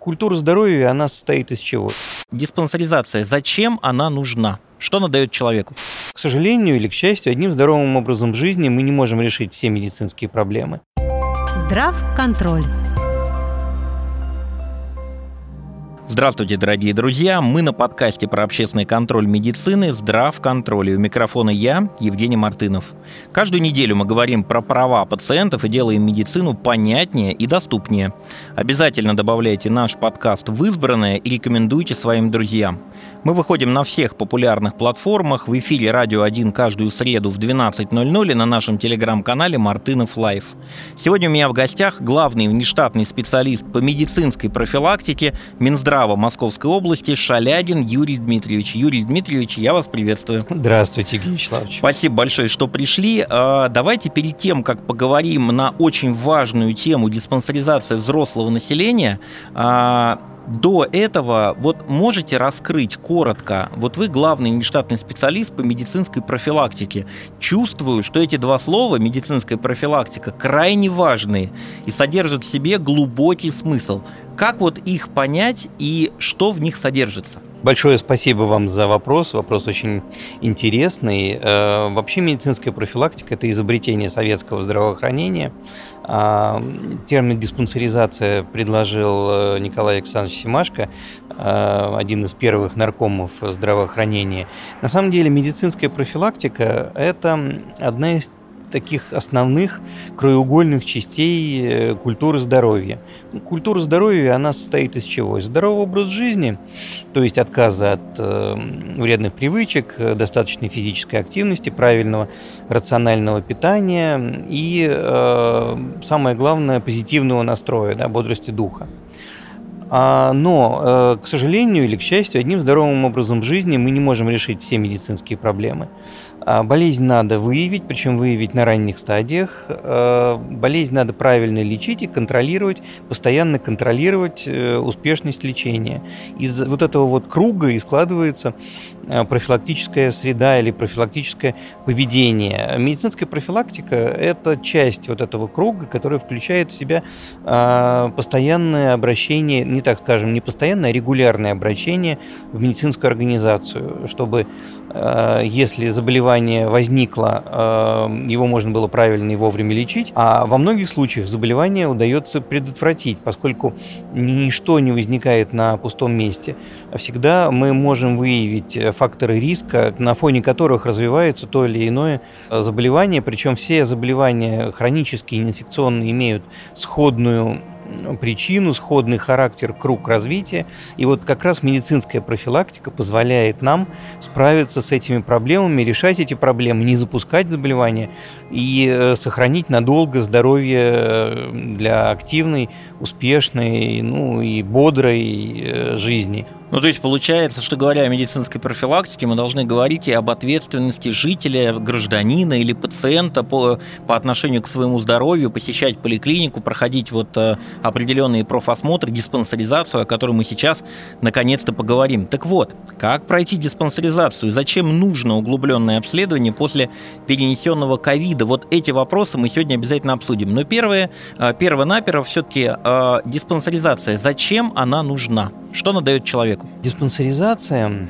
Культура здоровья, она состоит из чего? Диспансеризация. Зачем она нужна? Что она дает человеку? К сожалению или к счастью, одним здоровым образом жизни мы не можем решить все медицинские проблемы. Здрав Здравствуйте, дорогие друзья! Мы на подкасте про общественный контроль медицины «Здрав контроль». И у микрофона я, Евгений Мартынов. Каждую неделю мы говорим про права пациентов и делаем медицину понятнее и доступнее. Обязательно добавляйте наш подкаст в избранное и рекомендуйте своим друзьям. Мы выходим на всех популярных платформах, в эфире «Радио 1» каждую среду в 12.00 и на нашем телеграм-канале «Мартынов Life». Сегодня у меня в гостях главный внештатный специалист по медицинской профилактике Минздрава Московской области Шалядин Юрий Дмитриевич. Юрий Дмитриевич, я вас приветствую. Здравствуйте, Евгений Вячеславович. Спасибо большое, что пришли. А, давайте перед тем, как поговорим на очень важную тему диспансеризации взрослого населения, а, до этого вот можете раскрыть коротко, вот вы главный нештатный специалист по медицинской профилактике. Чувствую, что эти два слова, медицинская профилактика, крайне важные и содержат в себе глубокий смысл. Как вот их понять и что в них содержится? Большое спасибо вам за вопрос. Вопрос очень интересный. Э, вообще медицинская профилактика – это изобретение советского здравоохранения. А, термин диспансеризация предложил э, Николай Александрович Семашко, э, один из первых наркомов здравоохранения. На самом деле медицинская профилактика – это одна из таких основных краеугольных частей э, культуры здоровья. Культура здоровья, она состоит из чего? Из здорового образа жизни, то есть отказа от э, вредных привычек, достаточной физической активности, правильного рационального питания и, э, самое главное, позитивного настроя, да, бодрости духа. А, но, к сожалению или к счастью, одним здоровым образом жизни мы не можем решить все медицинские проблемы. А, болезнь надо выявить, причем выявить на ранних стадиях. А, болезнь надо правильно лечить и контролировать, постоянно контролировать э, успешность лечения. Из вот этого вот круга и складывается а, профилактическая среда или профилактическое поведение. Медицинская профилактика – это часть вот этого круга, которая включает в себя постоянное обращение, не так скажем, не постоянное, а регулярное обращение в медицинскую организацию, чтобы если заболевание возникло, э, его можно было правильно и вовремя лечить, а во многих случаях заболевание удается предотвратить, поскольку ничто не возникает на пустом месте. Всегда мы можем выявить факторы риска, на фоне которых развивается то или иное заболевание, причем все заболевания хронические, инфекционные имеют сходную причину, сходный характер, круг развития. И вот как раз медицинская профилактика позволяет нам справиться с этими проблемами, решать эти проблемы, не запускать заболевания и э, сохранить надолго здоровье э, для активной, успешной, ну и бодрой э, жизни. Ну, то есть получается, что говоря о медицинской профилактике, мы должны говорить и об ответственности жителя, гражданина или пациента по, по отношению к своему здоровью, посещать поликлинику, проходить вот э, определенные профосмотры, диспансеризацию, о которой мы сейчас наконец-то поговорим. Так вот, как пройти диспансеризацию? Зачем нужно углубленное обследование после перенесенного ковида? Вот эти вопросы мы сегодня обязательно обсудим. Но первое, э, перво-наперво все-таки э, диспансеризация. Зачем она нужна? Что она дает человеку? Диспансеризация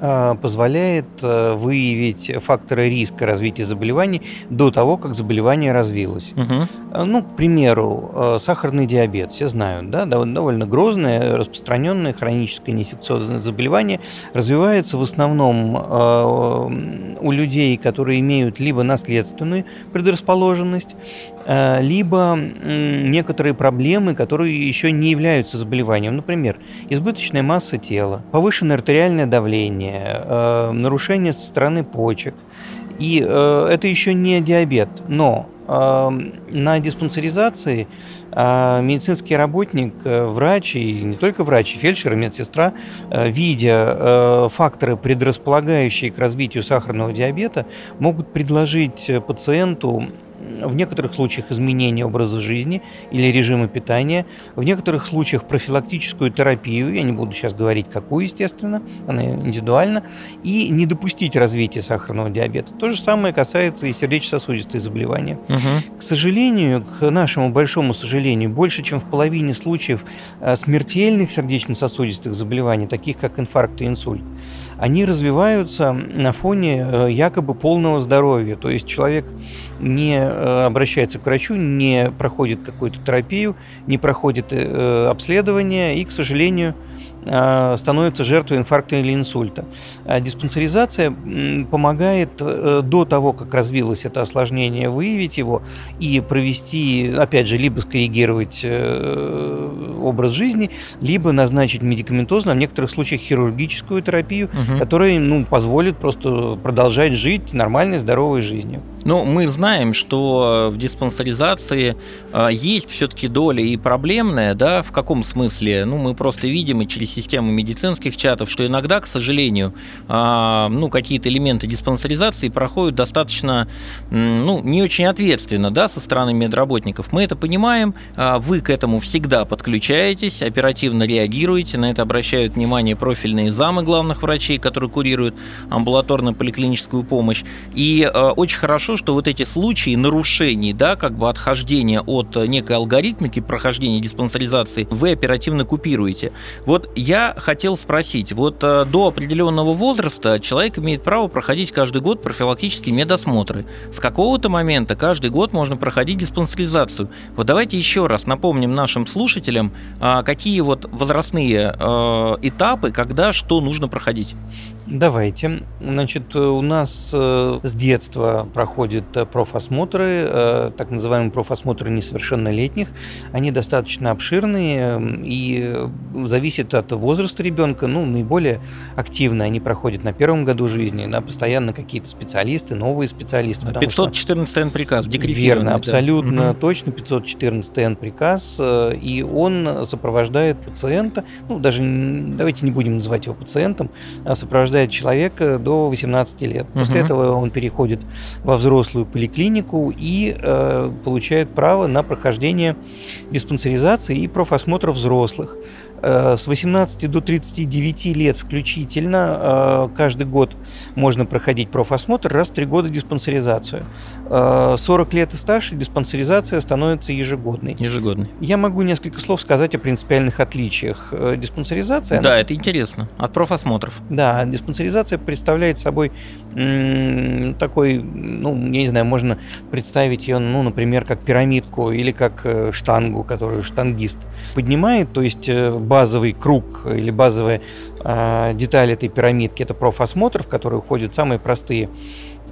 а, позволяет э, выявить факторы риска развития заболеваний до того, как заболевание развилось. Угу. Ну, к примеру, э, сахарный диабет, все знают, да, довольно грозное, распространенное хроническое неинфекциозное заболевание, развивается в основном у людей, которые имеют либо наследственную предрасположенность, либо некоторые проблемы, которые еще не являются заболеванием. Например, избыточная масса тела, повышенное артериальное давление, э, нарушение со стороны почек. И э, это еще не диабет, но э, на диспансеризации медицинский работник, врач, и не только врач, и фельдшер, и медсестра, видя факторы, предрасполагающие к развитию сахарного диабета, могут предложить пациенту в некоторых случаях изменение образа жизни или режима питания, в некоторых случаях профилактическую терапию, я не буду сейчас говорить какую, естественно, она индивидуальна, и не допустить развития сахарного диабета. То же самое касается и сердечно-сосудистых заболеваний. Угу. К сожалению, к нашему большому сожалению, больше, чем в половине случаев э, смертельных сердечно-сосудистых заболеваний, таких как инфаркт и инсульт, они развиваются на фоне э, якобы полного здоровья. То есть человек не э, обращается к врачу, не проходит какую-то терапию, не проходит э, обследование и, к сожалению, Э, становится жертвой инфаркта или инсульта. А диспансеризация помогает э, до того, как развилось это осложнение, выявить его и провести, опять же, либо скоррегировать э, образ жизни, либо назначить медикаментозную, а в некоторых случаях хирургическую терапию, угу. которая ну, позволит просто продолжать жить нормальной, здоровой жизнью. Ну, мы знаем, что в диспансеризации э, есть все-таки доля и проблемная, да, в каком смысле? Ну, мы просто видим и через систему медицинских чатов, что иногда, к сожалению, э, ну, какие-то элементы диспансеризации проходят достаточно, ну, не очень ответственно, да, со стороны медработников. Мы это понимаем, э, вы к этому всегда подключаетесь, оперативно реагируете, на это обращают внимание профильные замы главных врачей, которые курируют амбулаторно-поликлиническую помощь. И очень хорошо, что вот эти случаи нарушений, да, как бы отхождения от некой алгоритмики прохождения диспансеризации, вы оперативно купируете. Вот я хотел спросить, вот э, до определенного возраста человек имеет право проходить каждый год профилактические медосмотры. С какого-то момента каждый год можно проходить диспансеризацию. Вот давайте еще раз напомним нашим слушателям, а, какие вот возрастные э, этапы, когда что нужно проходить. Давайте. Значит, у нас э, с детства проходят э, профосмотры, э, так называемые профосмотры несовершеннолетних. Они достаточно обширные и зависят от возраста ребенка. Ну, наиболее активно они проходят на первом году жизни, на постоянно какие-то специалисты, новые специалисты. 514 Н приказ, Верно, абсолютно да. точно, 514 Н приказ, и он сопровождает пациента, ну, даже давайте не будем называть его пациентом, а сопровождает сопровождает человека до 18 лет. После угу. этого он переходит во взрослую поликлинику и э, получает право на прохождение диспансеризации и профосмотра взрослых. Э, с 18 до 39 лет включительно э, каждый год можно проходить профосмотр, раз в 3 года диспансеризацию. 40 э, лет и старше диспансеризация становится ежегодной. Ежегодной. Я могу несколько слов сказать о принципиальных отличиях. Диспансеризация... Да, она... это интересно. От профосмотров. Да, диспансеризация представляет собой такой, ну, я не знаю, можно представить ее, ну, например, как пирамидку или как штангу, которую штангист поднимает, то есть базовый круг или базовая э, деталь этой пирамидки – это профосмотр, в который уходят самые простые э,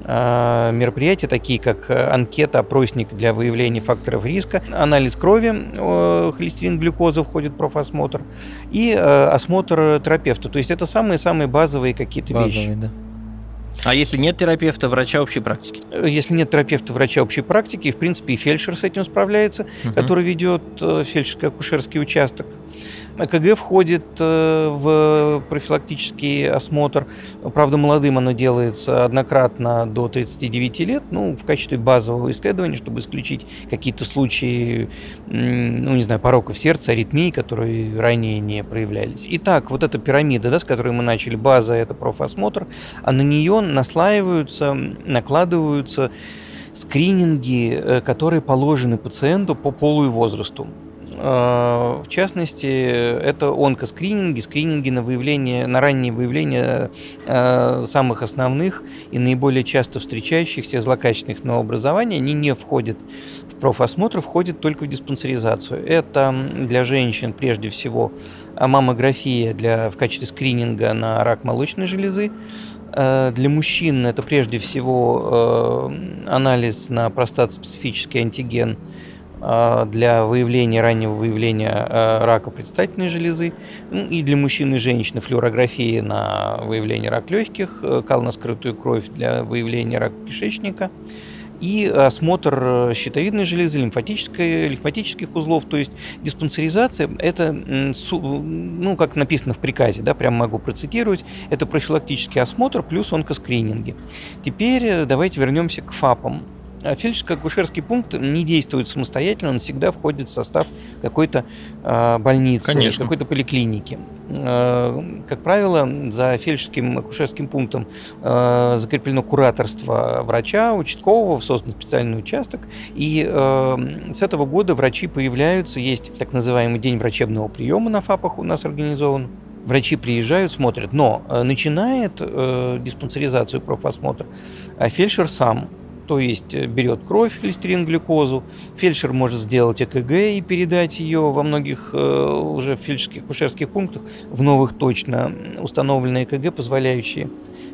мероприятия, такие как анкета, опросник для выявления факторов риска, анализ крови, э, холестерин, глюкоза входит в профосмотр, и э, осмотр терапевта. То есть это самые-самые базовые какие-то вещи. Да. А если нет терапевта, врача общей практики? Если нет терапевта, врача общей практики, в принципе, и фельдшер с этим справляется, угу. который ведет э, фельдшерско-акушерский участок. ЭКГ входит э, в профилактический осмотр. Правда, молодым оно делается однократно до 39 лет, ну, в качестве базового исследования, чтобы исключить какие-то случаи, ну, не знаю, пороков сердца, аритмии, которые ранее не проявлялись. Итак, вот эта пирамида, да, с которой мы начали, база – это профосмотр, а на нее наслаиваются, накладываются скрининги, э, которые положены пациенту по полу и возрасту. Э, в частности, это онкоскрининги, скрининги на выявление, на раннее выявление э, самых основных и наиболее часто встречающихся злокачественных новообразований. Они не входят в профосмотр, входят только в диспансеризацию. Это для женщин прежде всего маммография для, в качестве скрининга на рак молочной железы, э, для мужчин это прежде всего анализ на простат-специфический антиген а, для выявления, раннего выявления а, рака предстательной железы, ну, и для мужчин и женщин флюорография на выявление рака легких, э, кал на скрытую кровь для выявления рака кишечника, и осмотр щитовидной железы, лимфатической, лимфатических узлов, то есть диспансеризация, это, ну, как написано в приказе, да, прямо могу процитировать, это профилактический осмотр плюс онкоскрининги. Теперь э, давайте вернемся к ФАПам. А фельдшерско-акушерский пункт не действует самостоятельно, он всегда входит в состав какой-то э, больницы, Конечно. какой-то поликлиники. Э, как правило, за фельдшерским акушерским пунктом закреплено кураторство врача, участкового, создан специальный участок, и с этого года врачи появляются, есть так называемый день врачебного приема на ФАПах у нас организован, врачи приезжают, смотрят, но начинает э, диспансеризацию, профосмотр а фельдшер сам. То есть э, берет кровь, холестерин, глюкозу. Фельдшер может сделать ЭКГ и передать ее во многих э, уже фельдшерских акушерских пунктах, в новых точно установленные ЭКГ, позволяющие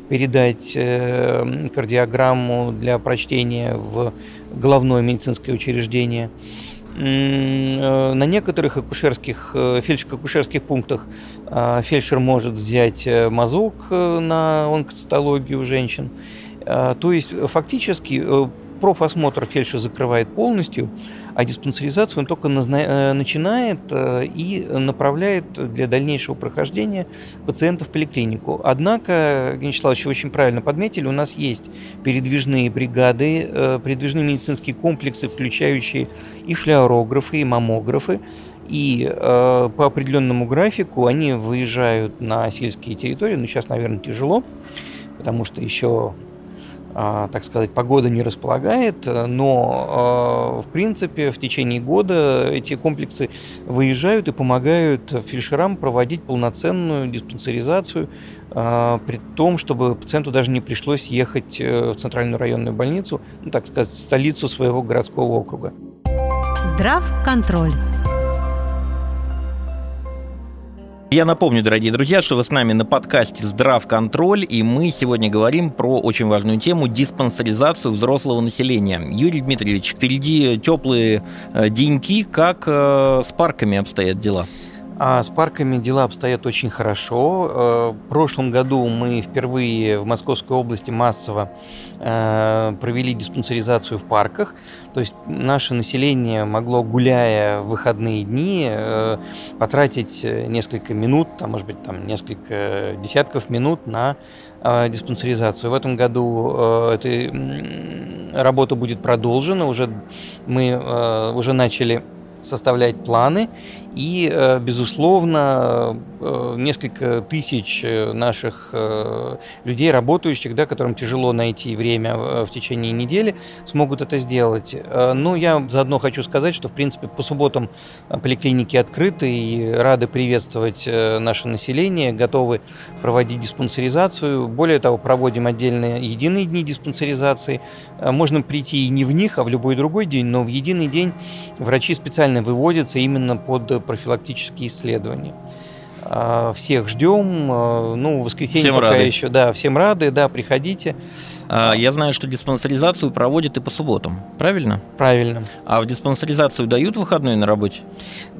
передать э, кардиограмму для прочтения в головное медицинское учреждение. На некоторых акушерских, фельдшерско-акушерских пунктах фельдшер может взять мазок на онкоцитологию у женщин. То есть фактически профосмотр фельдшер закрывает полностью, а диспансеризацию он только э, начинает э, и направляет для дальнейшего прохождения пациентов в поликлинику. Однако, Евгений Вячеславович, вы очень правильно подметили, у нас есть передвижные бригады, э, передвижные медицинские комплексы, включающие и флюорографы, и маммографы, и э, по определенному графику они выезжают на сельские территории. Ну, сейчас, наверное, тяжело, потому что еще а, так сказать, погода не располагает, но а, в принципе в течение года эти комплексы выезжают и помогают фельдшерам проводить полноценную диспансеризацию, а, при том, чтобы пациенту даже не пришлось ехать э, в центральную районную больницу, ну, так сказать, столицу своего городского округа. Здрав Я напомню, дорогие друзья, что вы с нами на подкасте «Здрав контроль», и мы сегодня говорим про очень важную тему – диспансеризацию взрослого населения. Юрий Дмитриевич, впереди теплые э, деньки. Как э, с парками обстоят дела? А с парками дела обстоят очень хорошо. Э, в прошлом году мы впервые в Московской области массово э, провели диспансеризацию в парках. То есть наше население могло, гуляя в выходные дни, э, потратить несколько минут, там, может быть, там, несколько десятков минут на диспансеризацию. В этом году эта работа будет продолжена. Уже мы уже начали составлять планы и, э, безусловно, э, несколько тысяч э, наших людей, работающих, да, которым тяжело найти время в течение недели, смогут это сделать. Но я заодно хочу сказать, что, в принципе, по субботам поликлиники открыты и рады приветствовать наше население, готовы проводить диспансеризацию. Более того, проводим отдельные единые дни диспансеризации. Можно прийти и не в них, а в любой другой день, но в единый день врачи специально выводятся именно под профилактические исследования. А, всех ждем. А, ну, в воскресенье всем пока рады. еще, да, всем рады, да, приходите. А, я знаю, что диспансеризацию проводят и по субботам, правильно? Правильно. А в диспансеризацию дают выходной на работе?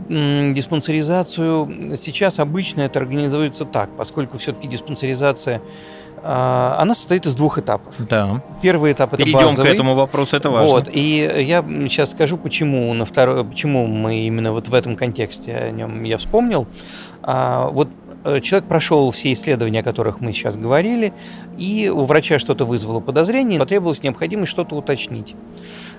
Диспансеризацию сейчас обычно это организуется так, поскольку все-таки диспансеризация она состоит из двух этапов. Да. Первый этап это Перейдем базовый. к этому вопросу, это важно. Вот, и я сейчас скажу, почему на второй, почему мы именно вот в этом контексте о нем я вспомнил. А, вот э, человек прошел все исследования, о которых мы сейчас говорили, и у врача что-то вызвало подозрение, потребовалась необходимость что-то уточнить.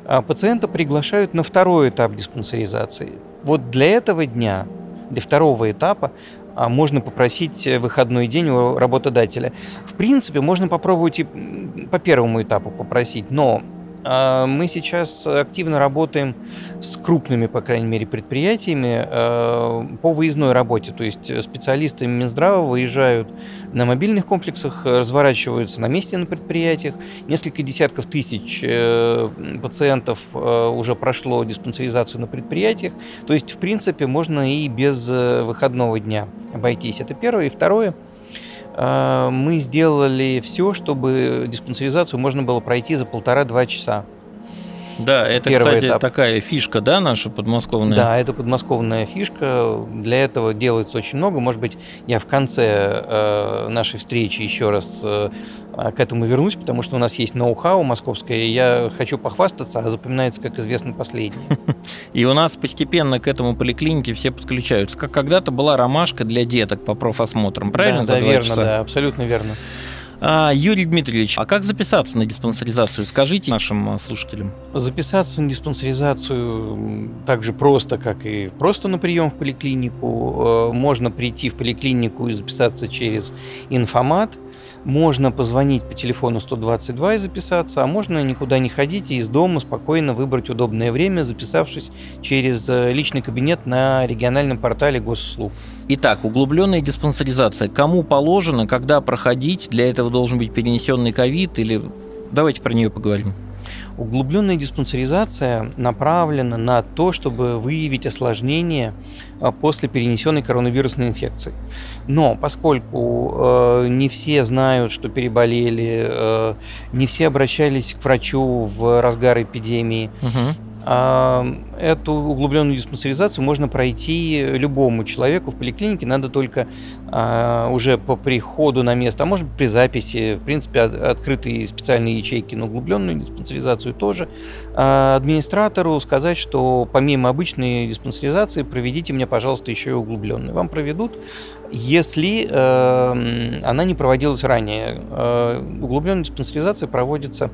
А пациента приглашают на второй этап диспансеризации. Вот для этого дня, для второго этапа а можно попросить э, выходной день у работодателя. В принципе, можно попробовать и по первому этапу попросить, но а, мы сейчас активно работаем с крупными, по крайней мере, предприятиями а, по выездной работе. То есть специалисты Минздрава выезжают на мобильных комплексах, разворачиваются на месте на предприятиях. Несколько десятков тысяч э, пациентов э, уже прошло диспансеризацию на предприятиях. То есть, в принципе, можно и без э, выходного дня обойтись. Это первое. И второе – а, мы сделали все, чтобы диспансеризацию можно было пройти за полтора-два часа. Да, это, Первый кстати, этап. такая фишка, да, наша подмосковная? Да, это подмосковная фишка. Для этого делается очень много. Может быть, я в конце э, нашей встречи еще раз э, к этому вернусь, потому что у нас есть ноу-хау московское, и я хочу похвастаться, а запоминается, как известно, последний. И у нас постепенно к этому поликлинике все подключаются. Как когда-то была ромашка для деток по профосмотрам, правильно? Да, да верно, часа? да, абсолютно верно. А, Юрий Дмитриевич, а как записаться на диспансеризацию? Скажите нашим а, слушателям. Записаться на диспансеризацию так же просто, как и просто на прием в поликлинику. Э, можно прийти в поликлинику и записаться через информат. Можно позвонить по телефону 122 и записаться, а можно никуда не ходить и из дома спокойно выбрать удобное время, записавшись через э, личный кабинет на региональном портале госуслуг. Итак, углубленная диспансеризация. Кому положено, когда проходить? Для этого должен быть перенесенный ковид или... Давайте про нее поговорим. Углубленная диспансеризация направлена на то, чтобы выявить осложнения а, после перенесенной коронавирусной инфекции. Но поскольку э, не все знают, что переболели, э, не все обращались к врачу в разгар эпидемии, угу. Эту углубленную диспансеризацию можно пройти любому человеку в поликлинике, надо только а, уже по приходу на место, а может быть при записи, в принципе, открытые специальные ячейки на углубленную диспансеризацию тоже, а, администратору сказать, что помимо обычной диспансеризации проведите мне, пожалуйста, еще и углубленную. Вам проведут, если э, она не проводилась ранее. Э, углубленная диспансеризация проводится а,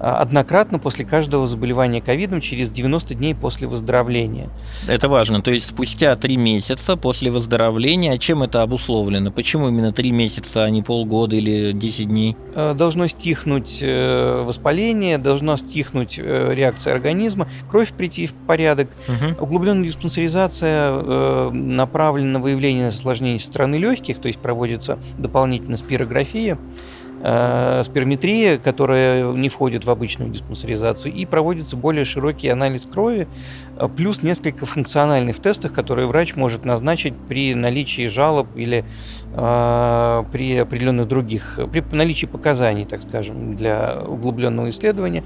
однократно после каждого заболевания ковидом через 90 дней после выздоровления. Это важно. То есть спустя 3 месяца после выздоровления, чем это обусловлено? Почему именно 3 месяца, а не полгода или 10 дней? Э, должно стихнуть э, воспаление, должна стихнуть э, реакция организма, кровь прийти в порядок. Угу. Углубленная диспансеризация направлена на выявление осложнений со стороны легких, то есть проводится дополнительно спирография спирометрия, которая не входит в обычную диспансеризацию, и проводится более широкий анализ крови, э, плюс несколько функциональных тестов, которые врач может назначить при наличии жалоб или э, при определенных других, при наличии показаний, так скажем, для углубленного исследования.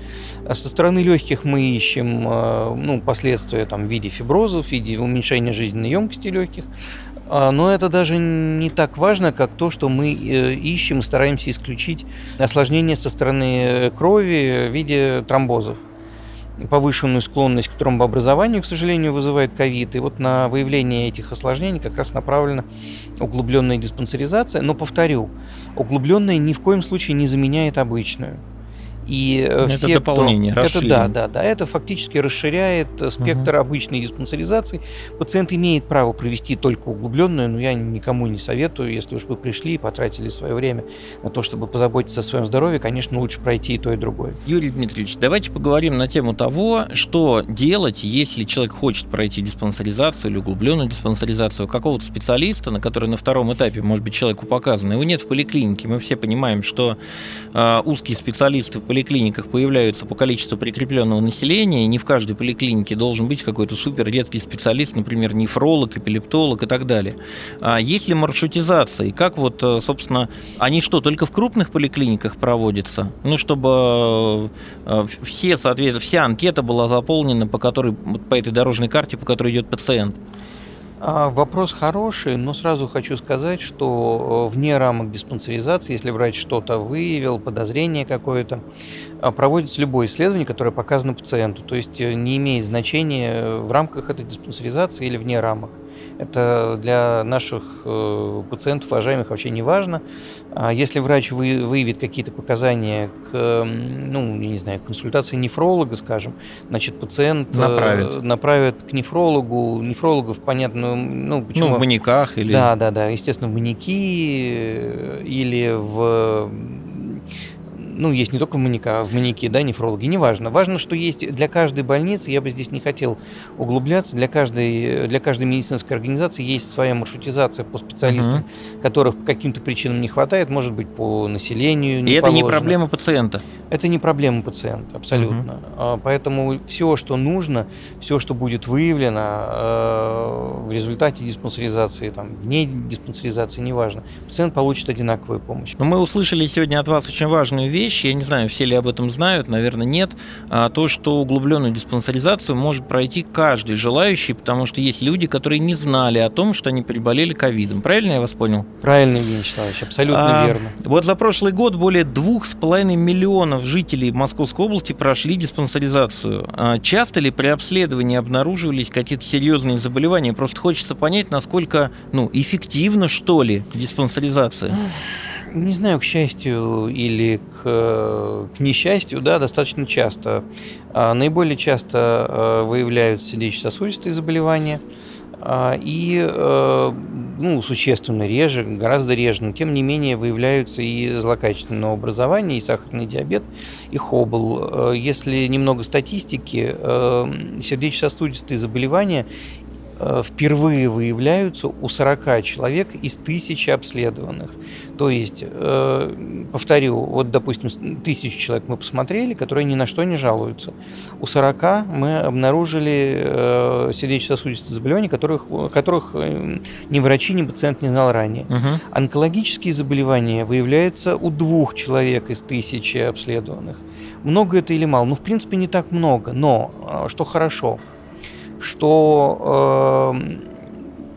Со стороны легких мы ищем э, ну, последствия там, в виде фиброзов, в виде уменьшения жизненной емкости легких, но это даже не так важно, как то, что мы э, ищем стараемся исключить осложнения со стороны э, крови в виде тромбозов. Повышенную склонность к тромбообразованию, к сожалению, вызывает ковид. И вот на выявление этих осложнений как раз направлена углубленная диспансеризация. Но повторю, углубленная ни в коем случае не заменяет обычную. И э, это все, дополнение, кто... Это да, да, да. Это фактически расширяет э, спектр угу. обычной диспансеризации. Пациент имеет право провести только углубленную, но я никому не советую. Если уж вы пришли и потратили свое время на то, чтобы позаботиться о своем здоровье, конечно, лучше пройти и то, и другое. Юрий Дмитриевич, давайте поговорим на тему того, что делать, если человек хочет пройти диспансеризацию или углубленную диспансеризацию какого-то специалиста, на который на втором этапе, может быть, человеку показано. Его нет в поликлинике. Мы все понимаем, что э, узкие специалисты в поликлиниках появляются по количеству прикрепленного населения, и не в каждой поликлинике должен быть какой-то супер редкий специалист, например, нефролог, эпилептолог и так далее. А есть ли маршрутизация? И как вот, э, собственно, они что, только в крупных поликлиниках проводятся? Ну, чтобы э, все, соответственно, вся анкета была заполнена, по которой, по этой дорожной карте, по которой идет пациент. А, вопрос хороший, но сразу хочу сказать, что э, вне рамок диспансеризации, если врач что-то выявил, подозрение какое-то, а, проводится любое исследование, которое показано пациенту. То есть э, не имеет значения э, в рамках этой диспансеризации или вне рамок. Это для наших э, пациентов, уважаемых, вообще не важно. А если врач выявит какие-то показания к, ну, я не знаю, консультации нефролога, скажем, значит, пациент э, направит, направит к нефрологу. Нефрологов, понятно, ну, почему? Ну, в маньяках или... Да, да, да, естественно, в маньяки э, или в ну, есть не только в маньяке, а в маньяке, да, нефрологи, неважно. Важно, что есть для каждой больницы, я бы здесь не хотел углубляться, для каждой, для каждой медицинской организации есть своя маршрутизация по специалистам, угу. которых по каким-то причинам не хватает, может быть, по населению. Не И положено. это не проблема пациента? Это не проблема пациента, абсолютно. Угу. Поэтому все, что нужно, все, что будет выявлено э, в результате диспансеризации, там, вне диспансеризации, неважно, пациент получит одинаковую помощь. Но мы услышали сегодня от вас очень важную вещь, вещь, я не знаю, все ли об этом знают, наверное, нет, а то, что углубленную диспансеризацию может пройти каждый желающий, потому что есть люди, которые не знали о том, что они переболели ковидом. Правильно я вас понял? Правильно, Евгений Вячеславович, абсолютно а, верно. Вот за прошлый год более двух с половиной миллионов жителей Московской области прошли диспансеризацию. А часто ли при обследовании обнаруживались какие-то серьезные заболевания? Просто хочется понять, насколько ну, эффективно, что ли, диспансеризация. Не знаю, к счастью или к, к несчастью, да, достаточно часто. А, наиболее часто а, выявляются сердечно-сосудистые заболевания а, и ну, существенно реже, гораздо реже, но тем не менее выявляются и злокачественное образование, и сахарный диабет, и хобл. Если немного статистики, сердечно-сосудистые заболевания впервые выявляются у 40 человек из тысячи обследованных. То есть, э, повторю, вот, допустим, тысячу человек мы посмотрели, которые ни на что не жалуются. У 40 мы обнаружили э, сердечно-сосудистые заболевания, которых, которых ни врачи, ни пациент не знал ранее. Угу. Онкологические заболевания выявляются у двух человек из тысячи обследованных. Много это или мало? Ну, в принципе, не так много, но что хорошо – что э,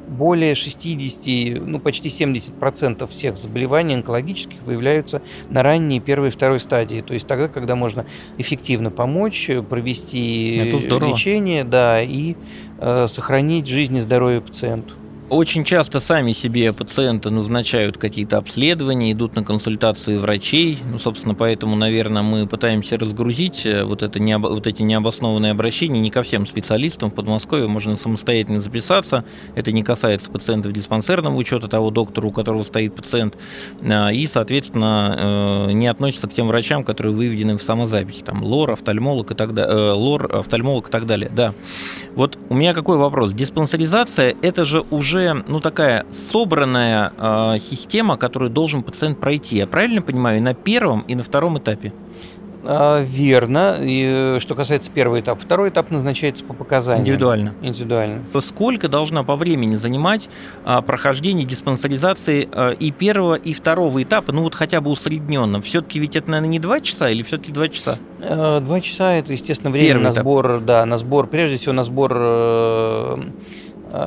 более 60, ну почти 70% всех заболеваний онкологических выявляются на ранней первой и второй стадии. То есть тогда, когда можно эффективно помочь, провести лечение, да, и э, сохранить жизнь и здоровье пациенту. Очень часто сами себе пациенты назначают какие-то обследования, идут на консультации врачей. Ну, собственно, поэтому, наверное, мы пытаемся разгрузить э, вот, это необ... вот эти необоснованные обращения не ко всем специалистам. В Подмосковье можно самостоятельно записаться. Это не касается пациентов диспансерного учета, того доктора, у которого стоит пациент. А, и, соответственно, э, не относится к тем врачам, которые выведены в самозаписи. Там лор, офтальмолог и так далее. Э, лор, офтальмолог и так далее. Да. Вот у меня какой вопрос. Диспансеризация – это же уже уже ну, такая собранная э, система, которую должен пациент пройти. Я правильно понимаю, и на первом, и на втором этапе? А, верно. И э, что касается первого этапа. Второй этап назначается по показаниям. Индивидуально. Индивидуально. Сколько должно по времени занимать а, прохождение диспансеризации а, и первого, и второго этапа, ну вот хотя бы усредненно? Все-таки ведь это, наверное, не два часа или все-таки два часа? А, два часа это, естественно, время Первый на этап. сбор, да, на сбор, прежде всего на сбор э, Э,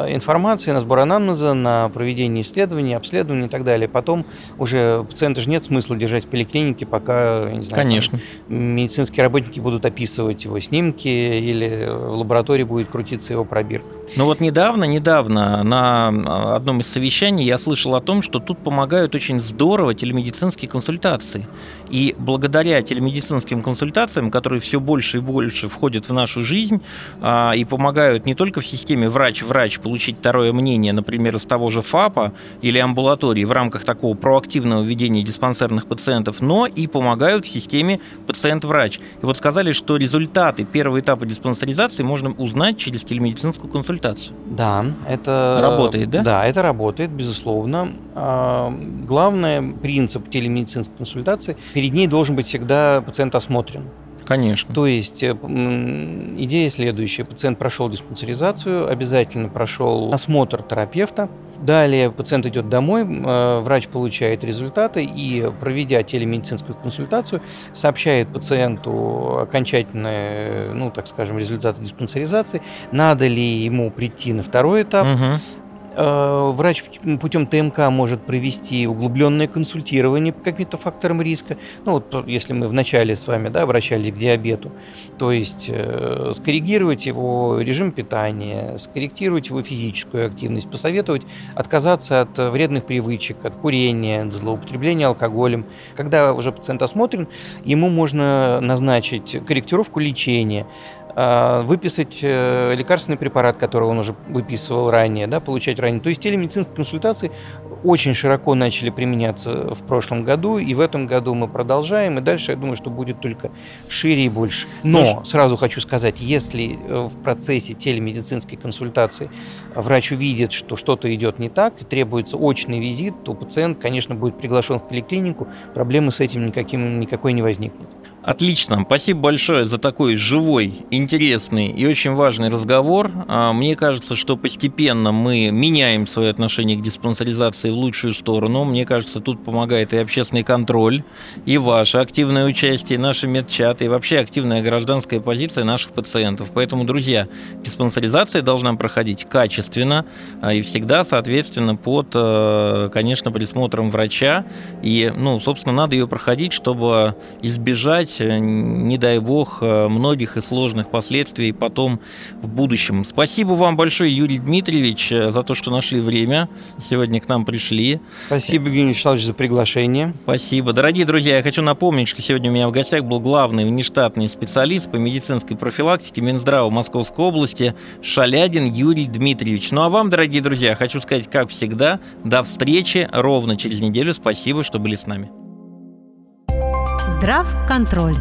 информации, на сбор анамнеза, на проведение исследований, обследований и так далее. Потом уже пациента же нет смысла держать в поликлинике, пока, не знаю, Конечно. Медицинские работники будут описывать его снимки или в лаборатории будет крутиться его пробирка. Ну вот недавно, недавно на одном из совещаний я слышал о том, что тут помогают очень здорово телемедицинские консультации. И благодаря телемедицинским консультациям, которые все больше и больше входят в нашу жизнь а, и помогают не только в системе врач-врач получить второе мнение, например, из того же ФАПа или амбулатории в рамках такого проактивного ведения диспансерных пациентов, но и помогают в системе пациент-врач. И вот сказали, что результаты первого этапа диспансеризации можно узнать через телемедицинскую консультацию консультацию. Да, это работает, да? Да, это работает, безусловно. А, главный принцип телемедицинской консультации перед ней должен быть всегда пациент осмотрен. Конечно. То есть э, идея следующая. Пациент прошел диспансеризацию, обязательно прошел осмотр терапевта. Далее пациент идет домой, э, врач получает результаты и, проведя телемедицинскую консультацию, сообщает пациенту окончательные, ну, так скажем, результаты диспансеризации, надо ли ему прийти на второй этап, угу. Э, врач путем ТМК может провести углубленное консультирование по каким-то факторам риска. Ну вот если мы вначале с вами да, обращались к диабету, то есть э, скоррегировать его режим питания, скорректировать его физическую активность, посоветовать отказаться от вредных привычек, от курения, от злоупотребления алкоголем. Когда уже пациент осмотрен, ему можно назначить корректировку лечения, выписать э, лекарственный препарат, который он уже выписывал ранее, да, получать ранее. То есть телемедицинские консультации очень широко начали применяться в прошлом году, и в этом году мы продолжаем, и дальше я думаю, что будет только шире и больше. Но сразу хочу сказать, если э, в процессе телемедицинской консультации врач увидит, что что-то идет не так, и требуется очный визит, то пациент, конечно, будет приглашен в поликлинику, проблемы с этим никаким, никакой не возникнет. Отлично. Спасибо большое за такой живой, интересный и очень важный разговор. А, мне кажется, что постепенно мы меняем свое отношение к диспансеризации в лучшую сторону. Мне кажется, тут помогает и общественный контроль, и ваше активное участие, и наши медчаты, и вообще активная гражданская позиция наших пациентов. Поэтому, друзья, диспансеризация должна проходить качественно а, и всегда, соответственно, под, э, конечно, присмотром врача. И, ну, собственно, надо ее проходить, чтобы избежать избежать, э, не дай бог, э, многих и сложных последствий потом в будущем. Спасибо вам большое, Юрий Дмитриевич, за то, что нашли время. Сегодня к нам пришли. Спасибо, Евгений Вячеславович, за приглашение. Спасибо. Дорогие друзья, я хочу напомнить, что сегодня у меня в гостях был главный внештатный специалист по медицинской профилактике Минздрава Московской области Шалядин Юрий Дмитриевич. Ну а вам, дорогие друзья, хочу сказать, как всегда, до встречи ровно через неделю. Спасибо, что были с нами. Здрав контроль.